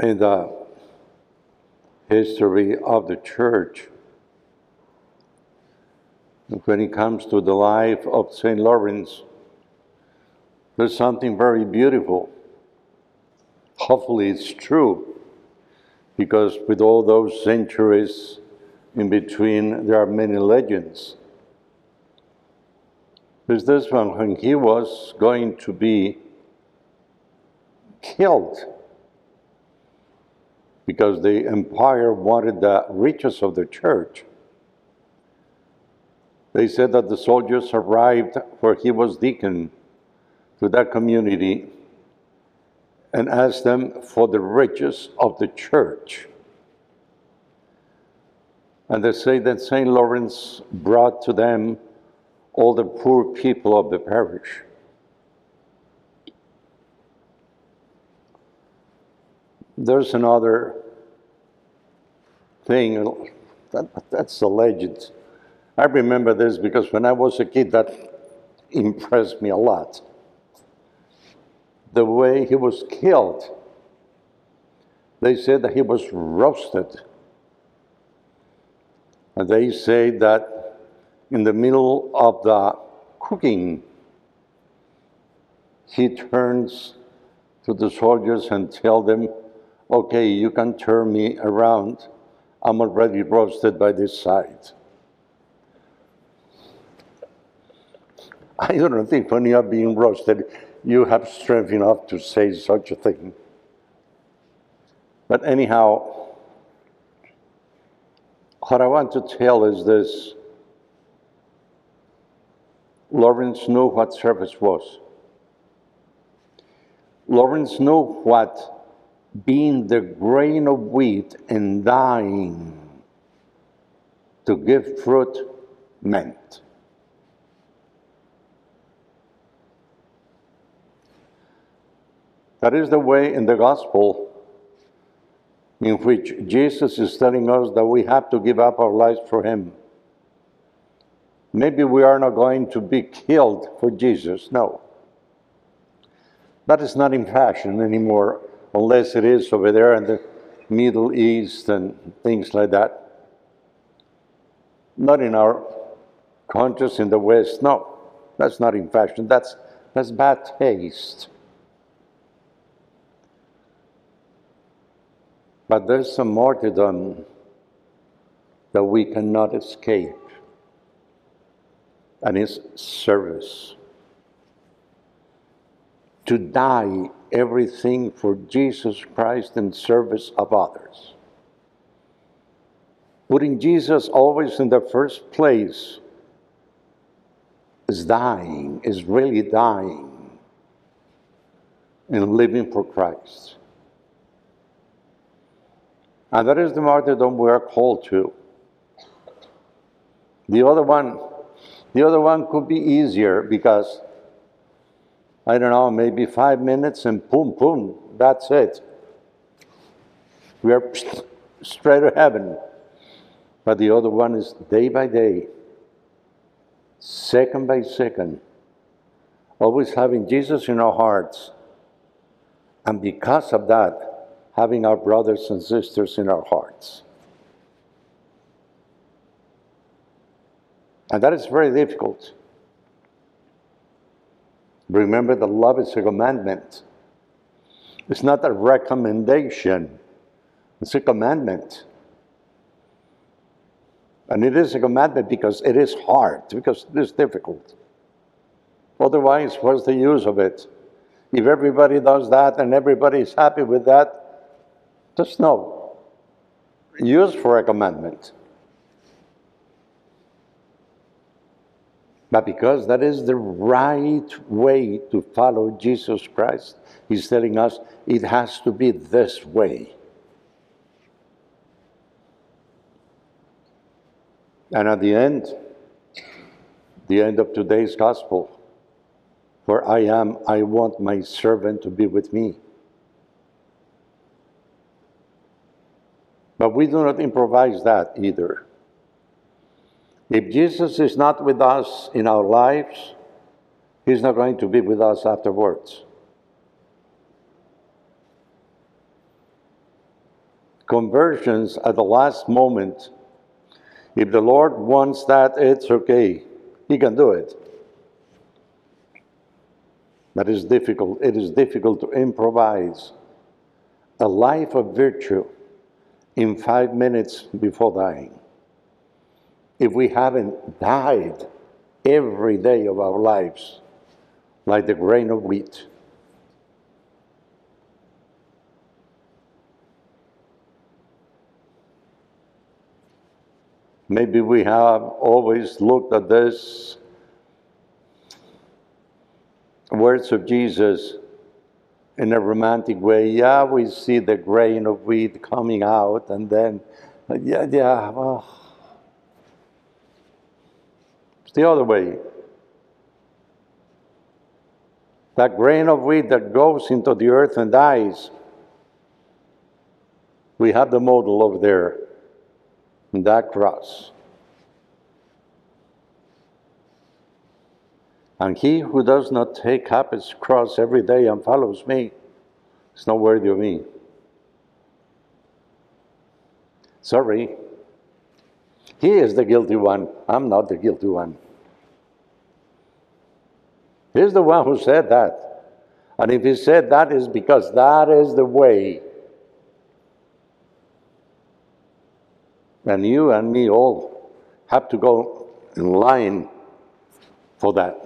in the history of the church, when it comes to the life of St. Lawrence, there's something very beautiful. Hopefully, it's true, because with all those centuries in between, there are many legends. There's this one when he was going to be killed because the empire wanted the riches of the church. They said that the soldiers arrived where he was deacon to that community and asked them for the riches of the church. And they say that St. Lawrence brought to them all the poor people of the parish. There's another thing, that, that's a legend. I remember this because when I was a kid, that impressed me a lot. The way he was killed, they said that he was roasted. And they say that in the middle of the cooking, he turns to the soldiers and tell them, okay, you can turn me around. I'm already roasted by this side. I don't think when you are being roasted, you have strength enough to say such a thing. But anyhow, what I want to tell is this Lawrence knew what service was. Lawrence knew what being the grain of wheat and dying to give fruit meant. That is the way in the gospel in which Jesus is telling us that we have to give up our lives for Him. Maybe we are not going to be killed for Jesus, no. That is not in fashion anymore unless it is over there in the Middle East and things like that. Not in our countries in the West. No, that's not in fashion. That's, that's bad taste. But there's some martyrdom that we cannot escape, and it's service. To die everything for Jesus Christ in service of others. Putting Jesus always in the first place is dying, is really dying, and living for Christ. And that is the martyrdom we are called to. The other one, the other one could be easier because I don't know, maybe five minutes and boom, boom, that's it. We are straight to heaven. But the other one is day by day, second by second, always having Jesus in our hearts. And because of that, having our brothers and sisters in our hearts. And that is very difficult. Remember that love is a commandment. It's not a recommendation, it's a commandment. And it is a commandment because it is hard, because it is difficult. Otherwise, what's the use of it? If everybody does that and everybody is happy with that, there's no use for a commandment. But because that is the right way to follow Jesus Christ, He's telling us it has to be this way. And at the end, the end of today's gospel, where I am, I want my servant to be with me. But we do not improvise that either. If Jesus is not with us in our lives, He's not going to be with us afterwards. conversions at the last moment. If the Lord wants that, it's okay. He can do it. But it's difficult. It is difficult to improvise a life of virtue in five minutes before dying. If we haven't died every day of our lives like the grain of wheat. Maybe we have always looked at this words of Jesus in a romantic way. Yeah, we see the grain of wheat coming out, and then, yeah, yeah, well, it's the other way. That grain of wheat that goes into the earth and dies. We have the model over there, that cross. And he who does not take up his cross every day and follows me is not worthy of me. Sorry. He is the guilty one. I'm not the guilty one. He's the one who said that. And if he said that is because that is the way. And you and me all have to go in line for that.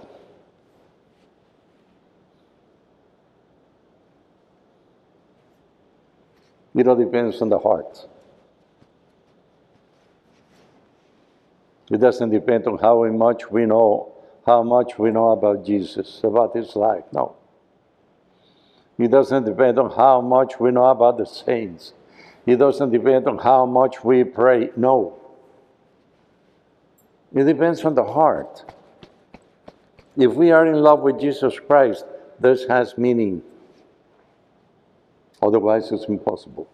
It all depends on the heart. It doesn't depend on how much we know, how much we know about Jesus, about his life. No. It doesn't depend on how much we know about the saints. It doesn't depend on how much we pray. No. It depends on the heart. If we are in love with Jesus Christ, this has meaning. Otherwise, it's impossible.